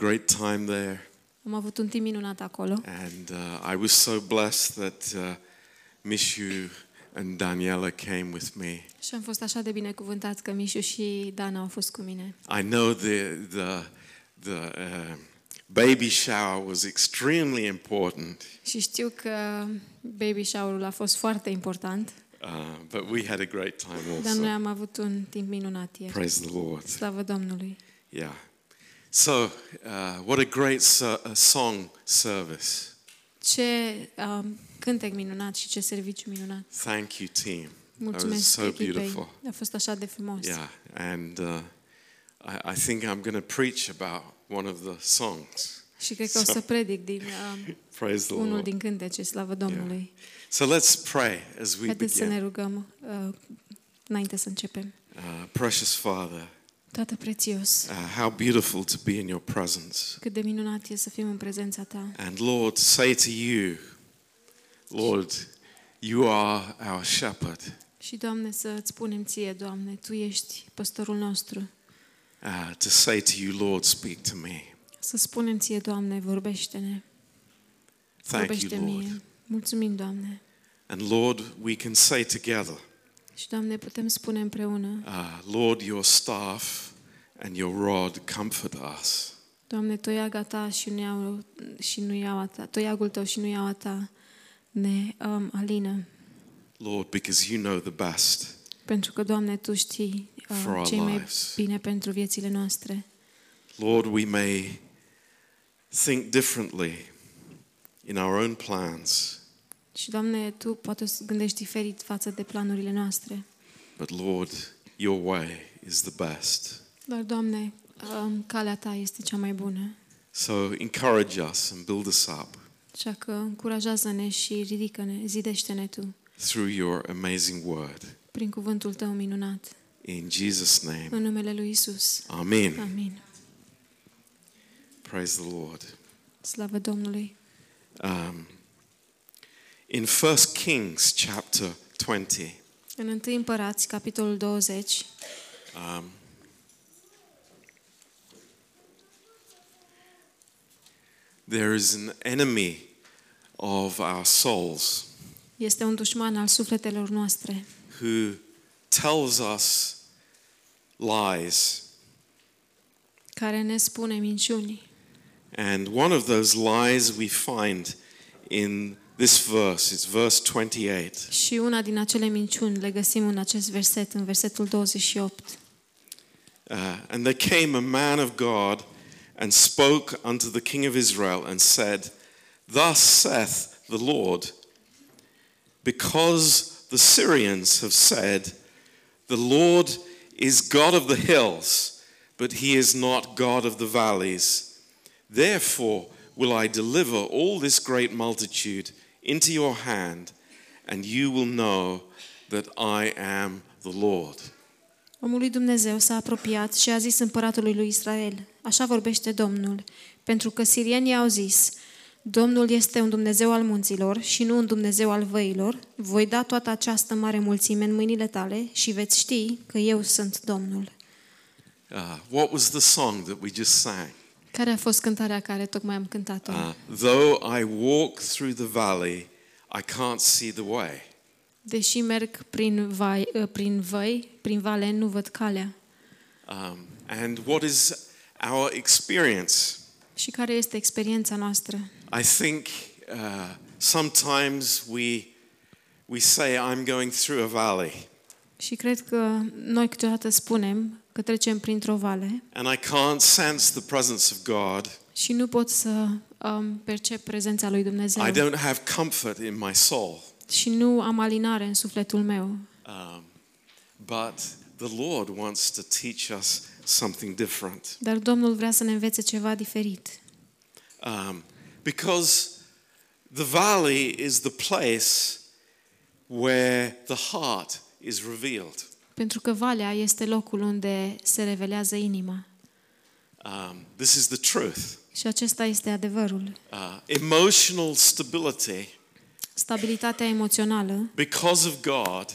great time there. Am avut un timp minunat acolo And uh, I was so blessed that uh, Mishu and Daniela came with me. și am fost așa de binecuvântat că Mișu și Dana au fost cu mine. I know the, the, the uh, baby shower was extremely important, Și știu că baby shower-ul a fost foarte important, uh, but we had a great time dar noi also. am avut un timp minunat ieri. Praise the Lord. Slavă Domnului! Yeah. So, uh, what a great ser- a song service. Ce um, cântec minunat și ce serviciu minunat! Thank you, team. That was Mulțumesc so echipei! beautiful. A fost așa de frumos! Yeah, and uh, I, I think I'm going to preach about one of the songs. Și cred că o să predic din um, Praise the unul Lord. din cântece, slavă Domnului! So let's pray as we Haideți să ne begin. rugăm uh, înainte să începem. Uh, precious Father, Tată prețios, uh, how beautiful to be in your presence. cât de minunat e să fim în prezența Ta. And Lord, to say to you, Lord, you are our shepherd. Și, Doamne, să îți spunem ție, Doamne, Tu ești păstorul nostru. Uh, to say to you, Lord, speak to me. Să spunem ție, Doamne, vorbește-ne, Thank vorbește you, Lord. mie. Mulțumim, Doamne. And Lord, we can say together, Și, Doamne, putem spune împreună, uh, Lord, your staff and your rod comfort us. Doamne, toiaga Ta și nuiaua, și nuiaua Ta, toiagul Tău și nuiaua Ta ne um, alină. Lord, because you know the best. Pentru că, Doamne, Tu știi For uh, our ce mai lives. bine pentru viețile noastre. Lord, we may think differently in our own plans, Și, Doamne, Tu poate să gândești diferit față de planurile noastre. but Lord, your way is the best. Dar, Doamne, um, calea Ta este cea mai bună. So encourage us and build us up Așa că încurajează-ne și ridică-ne, zidește-ne Tu through your amazing word. prin cuvântul Tău minunat. In Jesus' name, În numele Lui Isus. Amen. Amin. Praise the Lord. Slavă Domnului. Um, in 1 Kings chapter 20, În 1 Împărați, capitolul 20, um, there is an enemy of our souls este un dușman al sufletelor noastre who tells us lies. care ne spune minciuni. And one of those lies we find in this verse. It's verse 28. Și una din acele minciuni le găsim în acest verset, în versetul 28. Uh, and there came a man of God and spoke unto the king of Israel and said, Thus saith the Lord, because the Syrians have said, The Lord is God of the hills, but he is not God of the valleys. Therefore will I deliver all this great multitude into your hand, and you will know that I am the Lord. Omul lui Dumnezeu s-a apropiat și a zis împăratului lui Israel, așa vorbește Domnul, pentru că sirienii au zis, Domnul este un Dumnezeu al munților și nu un Dumnezeu al văilor, voi da toată această mare mulțime în mâinile tale și veți ști că eu sunt Domnul. Uh, what was the song that we just sang? Care a fost cântarea care tocmai am cântat-o? Uh, Though I walk through the valley, I can't see the way. Deși merg prin, vai, ă, prin văi, prin vale, nu văd calea. Um, and what is our experience? Și care este experiența noastră? I think uh, sometimes we, we say, I'm going through a valley, Și cred că noi câteodată spunem că trecem printr-o vale and I can't sense the presence of God. și nu pot să um, percep prezența lui Dumnezeu. I don't have comfort in my soul. Și nu am alinare în sufletul meu. Um, but the Lord wants to teach us something different. Dar Domnul vrea să ne învețe ceva diferit. Um, because the valley is the place where the heart is revealed. Pentru că valea este locul unde se revelează inima. Um, this is the truth. Și acesta este adevărul. Uh, emotional stability, Stabilitatea emoțională, because of God,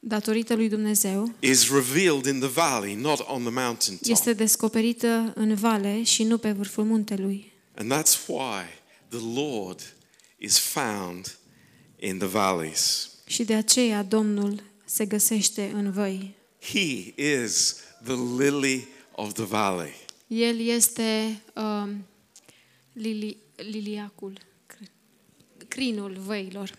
datorită lui Dumnezeu, is revealed in the valley, not on the mountaintop. este descoperită în vale și nu pe vârful muntelui. And that's why the Lord is found in the valleys. Și de aceea Domnul se găsește în văi. He is the lily of the valley. El este um, lili, liliacul, cr- crinul văilor.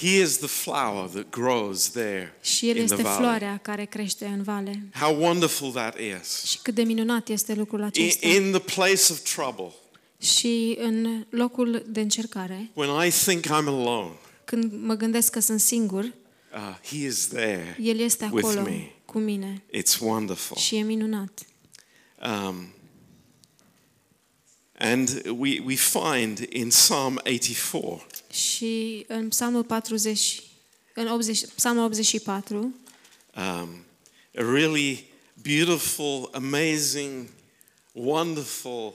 He is the flower that grows there Și el in the este valley. floarea care crește în vale. How wonderful that is. Și cât de minunat este lucrul In, acesta. in the place of trouble, Și în locul de încercare, when I think I'm alone, când mă gândesc că sunt singur, uh, He is there El este with acolo me. cu mine. It's wonderful. Și e minunat. Um, and we, we find in Psalm 84 Și în Psalmul 40, în 80, Psalmul 84, um, a really beautiful, amazing, wonderful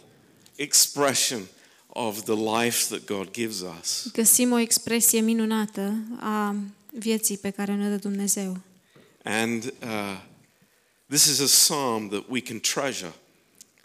expression of the life that God gives us. găsim o expresie minunată a vieții pe care ne dă Dumnezeu. And uh, this is a psalm that we can treasure.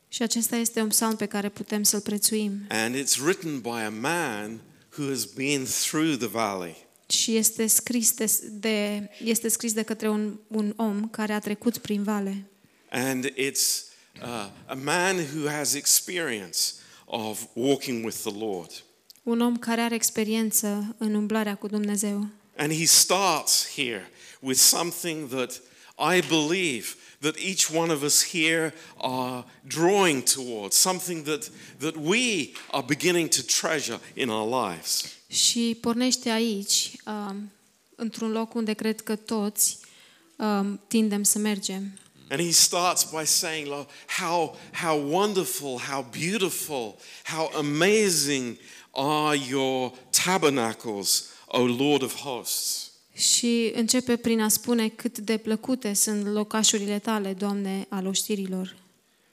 Și acesta este un psalm pe care putem să-l prețuim. And it's written by a man who has been through the valley. Și este scris de, de, este scris de către un, un om care a trecut prin vale. And it's uh, a man who has experience of walking with the Lord. Un om care are experiență în umblarea cu Dumnezeu. And he starts here with something that I believe that each one of us here are drawing towards, something that, that we are beginning to treasure in our lives. Și pornește aici, um, într-un loc unde cred că toți um, tindem să mergem. And he starts by saying, how, how wonderful, how beautiful, how amazing are your tabernacles, O Lord of hosts. Și începe prin a spune cât de plăcute sunt locașurile tale, Doamne, al oștirilor.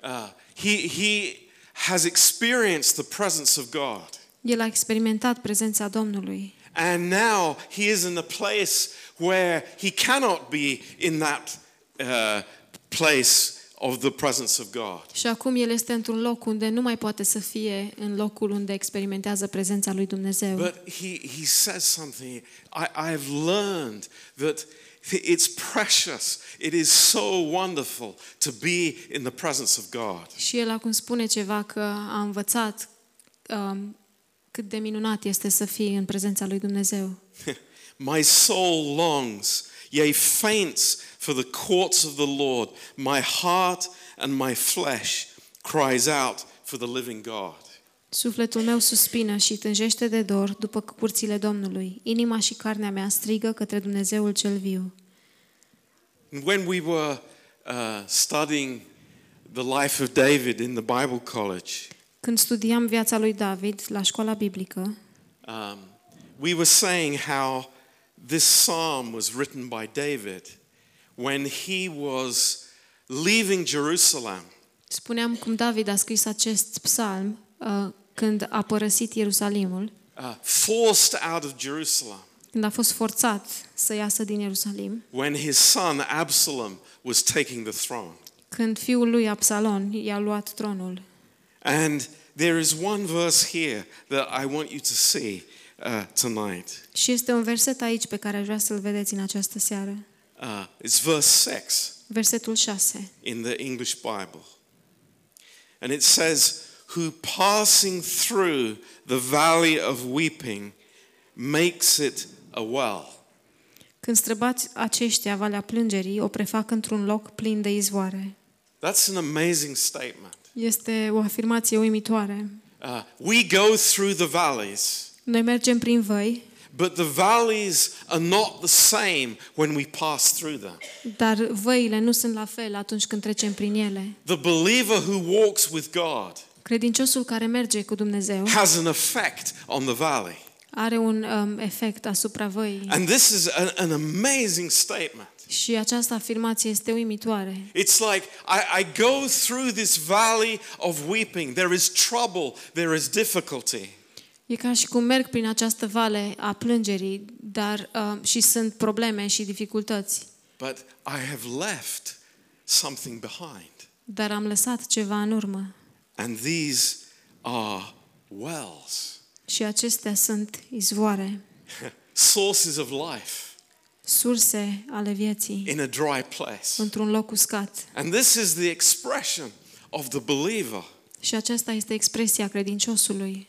Uh, he, he has experienced the presence of God. El a experimentat prezența Domnului And now he is in a place where he cannot be in that uh, place of the presence of God. și acum el este într-un loc unde nu mai poate să fie în locul unde experimentează prezența lui Dumnezeu. But he, he says something. I, I have learned that it's precious. It is so wonderful to be in the presence of God. Și el acum spune ceva că a învățat um, cât de minunat este să fii în prezența lui Dumnezeu. My soul longs, yea, faints for the courts of the Lord. My heart and my flesh cries out for the living God. Sufletul meu suspină și tânjește de dor după curțile Domnului. Inima și carnea mea strigă către Dumnezeul cel viu. And when we were uh, studying the life of David in the Bible college, Când studiam viața lui David la școala biblică, um, we were saying how this psalm was written by David when he was leaving Jerusalem. Spuneam cum David a scris acest psalm uh, când a părăsit Ierusalimul, uh, forced out of Jerusalem. Când a fost forțat să iasă din Ierusalim, when his son Absalom was taking the throne. când fiul lui Absalon i-a luat tronul. And there is one verse here that I want you to see uh, tonight. Și este un verset aici pe care aș vrea să-l vedeți în această seară. Uh, it's verse 6 Versetul 6. in the English Bible. And it says, Who passing through the valley of weeping makes it a well. Când străbați aceștia valea plângerii, o prefac într-un loc plin de izvoare. That's an amazing statement. Este o afirmație uimitoare. Uh, we go through the valleys, Noi mergem prin văi, but the valleys are not the same when we pass through them. dar văile nu sunt la fel atunci când trecem prin ele. The believer who walks with God Credinciosul care merge cu Dumnezeu has an effect on the valley. are un um, efect asupra văii. And this is an, an amazing statement. Și această afirmație este uimitoare. It's like I, I go through this valley of weeping. There is trouble, there is difficulty. E ca și cum merg prin această vale a plângerii, dar uh, și sunt probleme și dificultăți. but I have left something behind. dar am lăsat ceva în urmă. And these are wells, Și acestea sunt izvoare, sources of life surse ale vieții, in a dry place. într-un loc uscat. And this is the expression of the believer Și aceasta este expresia credinciosului,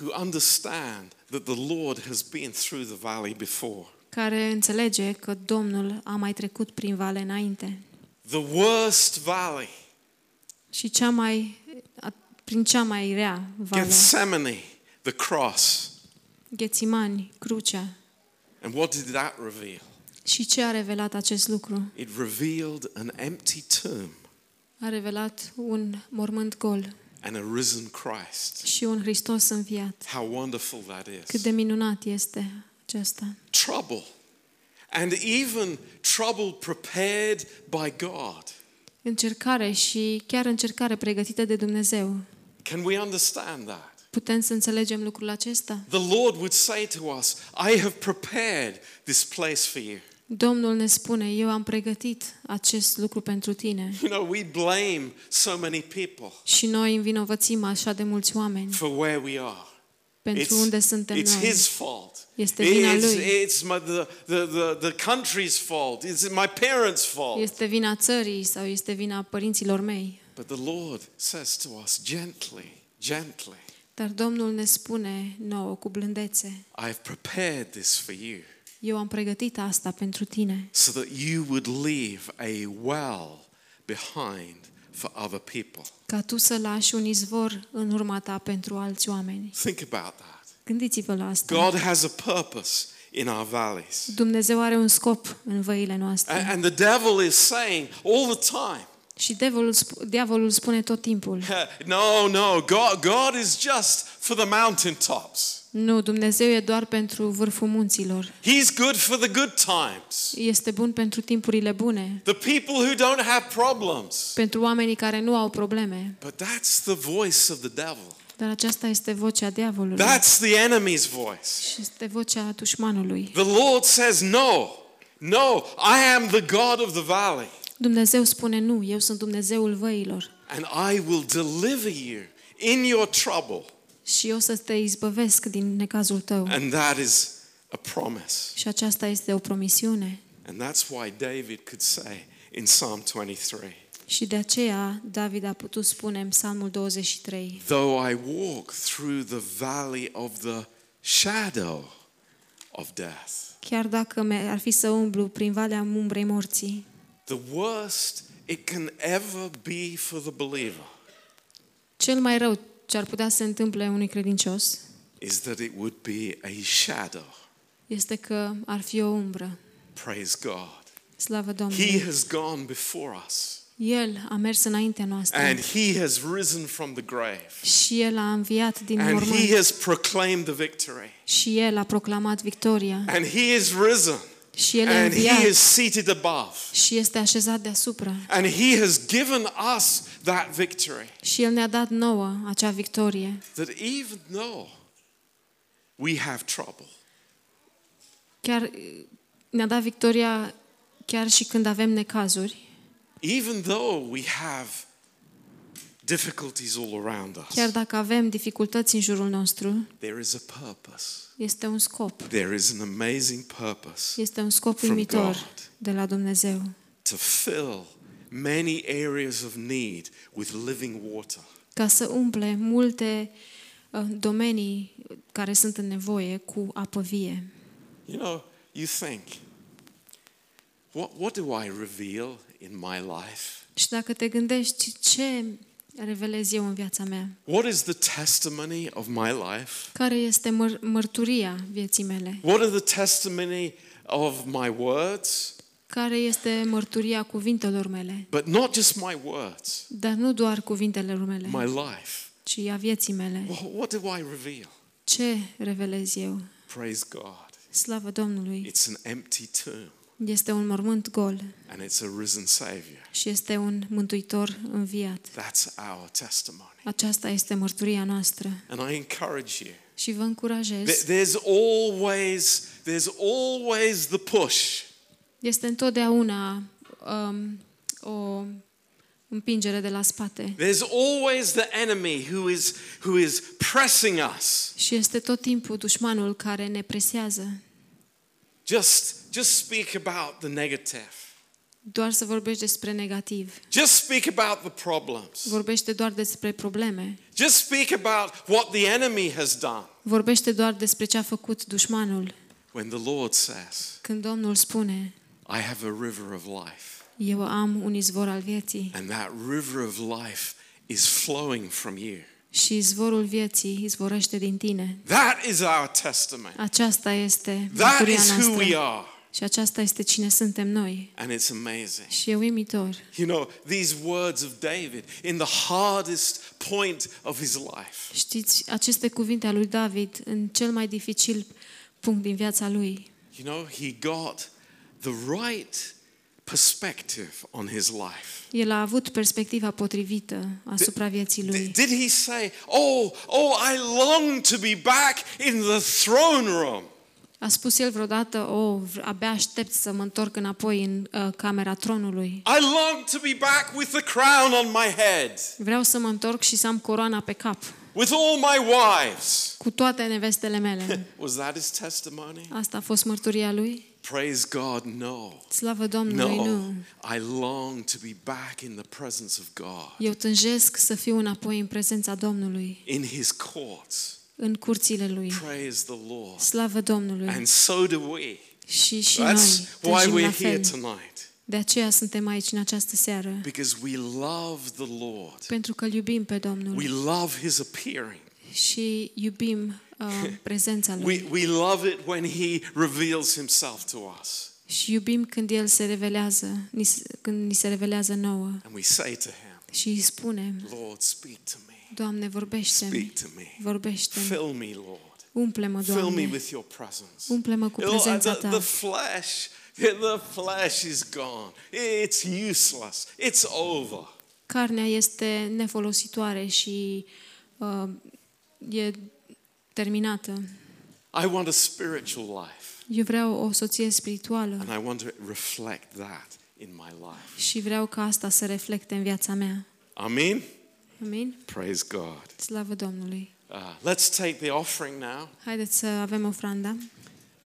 who understand that the Lord has been through the valley before. care înțelege că Domnul a mai trecut prin vale înainte. The worst valley, Și cea mai, a- prin cea mai rea vale, Gethsemane, the cross. Ghețimani, crucea. And what did that reveal? Și ce a revelat acest lucru? It revealed an empty tomb A revelat un mormânt gol and a risen Christ. și un Hristos înviat. How wonderful that Cât is. de minunat este acesta. Trouble. And even trouble prepared by God. Încercare și chiar încercare pregătită de Dumnezeu. Can we understand that? Putem să înțelegem lucrul acesta? The Lord would say to us, I have prepared this place for you. Domnul ne spune, eu am pregătit acest lucru pentru tine. You know, we blame so many people Și noi învinovățim așa de mulți oameni for where we are. pentru unde suntem it's noi. his fault. Este vina It's, lui. it's my, the, the, the, the country's fault. It's my parents' fault. Este vina țării sau este vina părinților mei. But the Lord says to us gently, gently, Dar Domnul ne spune nouă cu blândețe, I've prepared this for you eu am pregătit asta pentru tine, so that you would leave a well behind for other people. ca tu să lași un izvor în urma ta pentru alți oameni. Think about that. Gândiți-vă la asta. God has a purpose in our valleys. Dumnezeu are un scop în văile A- noastre. And the devil is saying all the time, Și diavolul, sp- diavolul spune tot timpul, no, no, God, God is just for the mountaintops. nu, Dumnezeu e doar pentru vârful munților. He's good for the good times. Este bun pentru timpurile bune, The people who don't have problems. pentru oamenii care nu au probleme. But that's the voice of the devil. Dar aceasta este vocea diavolului That's the enemy's voice. și este vocea dușmanului. The Lord says, No, no, I am the God of the valley, Dumnezeu spune nu, eu sunt Dumnezeul văilor and I will deliver you in your trouble. și eu să te izbăvesc din necazul tău. And that is a promise. Și aceasta este o promisiune. And that's why David could say in Psalm 23 Și de aceea David a putut spune în Psalmul 23, Though I walk through the valley of the shadow of death, chiar dacă me- ar fi să umblu prin valea umbrei morții, the worst it can ever be for the believer cel mai rău ce ar putea să se întâmple unui credincios is that it would be a shadow. este că ar fi o umbră. Praise God. Slavă He Domnului! has gone before us El a mers înaintea noastră and he has risen from the grave și El a înviat din and he mormânt has proclaimed the victory și El a proclamat victoria and he is risen și El a and he înviat. is seated above. Și este așezat deasupra. And he has given us that victory. Și El ne-a dat nouă acea victorie. that even though we have trouble Chiar eh, ne-a dat victoria chiar și când avem necazuri, even though we have difficulties all around us chiar dacă avem dificultăți în jurul nostru, there is a purpose este un scop. there is an amazing purpose Este un scop From uimitor God. de la Dumnezeu. to fill many areas of need with living water Ca să umple multe uh, domenii care sunt în nevoie cu apă vie. You know, you think, what, what do I reveal in my life? Și dacă te gândești ce revelez eu în viața mea, What is the testimony of my life? care este măr- mărturia vieții mele, What are the testimony of my words? care este mărturia cuvintelor mele, But not just my words, dar nu doar cuvintele mele, my life. ci a vieții mele. Wh- What do I reveal? Ce revelez eu? Praise God. Slavă Domnului! It's an empty tomb Este un mormânt gol and it's a risen Savior. și este un mântuitor înviat. That's our testimony. Aceasta este mărturia noastră. And I encourage you. Și vă încurajez. Th- There's always, there's always the push. Este întotdeauna um, o împingere de la spate. There's always the enemy who is, who is pressing us. Și este tot timpul dușmanul care ne presează. Just, just speak about the negative. Doar să vorbești despre negativ. Just speak about the problems. Vorbește doar despre probleme. Just speak about what the enemy has done. Vorbește doar despre ce a făcut dușmanul. When the Lord says, Când Domnul spune, I have a river of life, eu am un izvor al vieții and that river of life is flowing from you. Și izvorul vieții izvorăște din tine. That is our testimony. Aceasta este That mărturia is who we noastră. are. Și aceasta este cine suntem noi. And it's amazing. Și e uimitor. You know, these words of David in the hardest point of his life. Știți, aceste cuvinte ale lui David în cel mai dificil punct din viața lui. You know, he got the right perspective on his life. El a avut perspectiva potrivită asupra vieții D- lui. Did he say, "Oh, oh, I long to be back in the throne room"? A spus el vreodată, o, v- abia aștept să mă întorc înapoi în uh, camera tronului. I long to be back with the crown on my head, Vreau să mă întorc și să am coroana pe cap, with all my wives. cu toate nevestele mele. Was that his testimony? Asta a fost mărturia lui? Praise God, no. Slavă Domnului, No. nu. I long to be back in the presence of God, Eu tânjesc să fiu înapoi în prezența Domnului, in his courts. în curțile lui. Praise the Lord. Slavă Domnului. And so do we. Și și That's noi why tânjim la we're here fel. tonight. De aceea suntem aici în această seară. Because we love the Lord. Pentru că îl iubim pe Domnul We love his appearing. și iubim uh, prezența We, Lui. we love it when he reveals himself to us. Și iubim când El se revelează, ni se- când ni se revelează nouă. And we say to him, Și îi spunem, Lord, speak to me. Doamne, vorbește-mi, Speak to me. vorbește-mi, Fill me, Lord. umple-mă, Fill me Doamne, with your presence. umple-mă cu You know, prezența the, the Ta. flesh, the flesh is gone. It's useless. It's over. Carnea este nefolositoare și uh, e terminată. I want a spiritual life. Eu vreau o soție spirituală And I want to reflect that in my life. și vreau ca asta să reflecte în viața mea. Amen. Amin? Praise God. Slavă Domnului! Uh, let's take the offering now. Haideți să avem ofranda.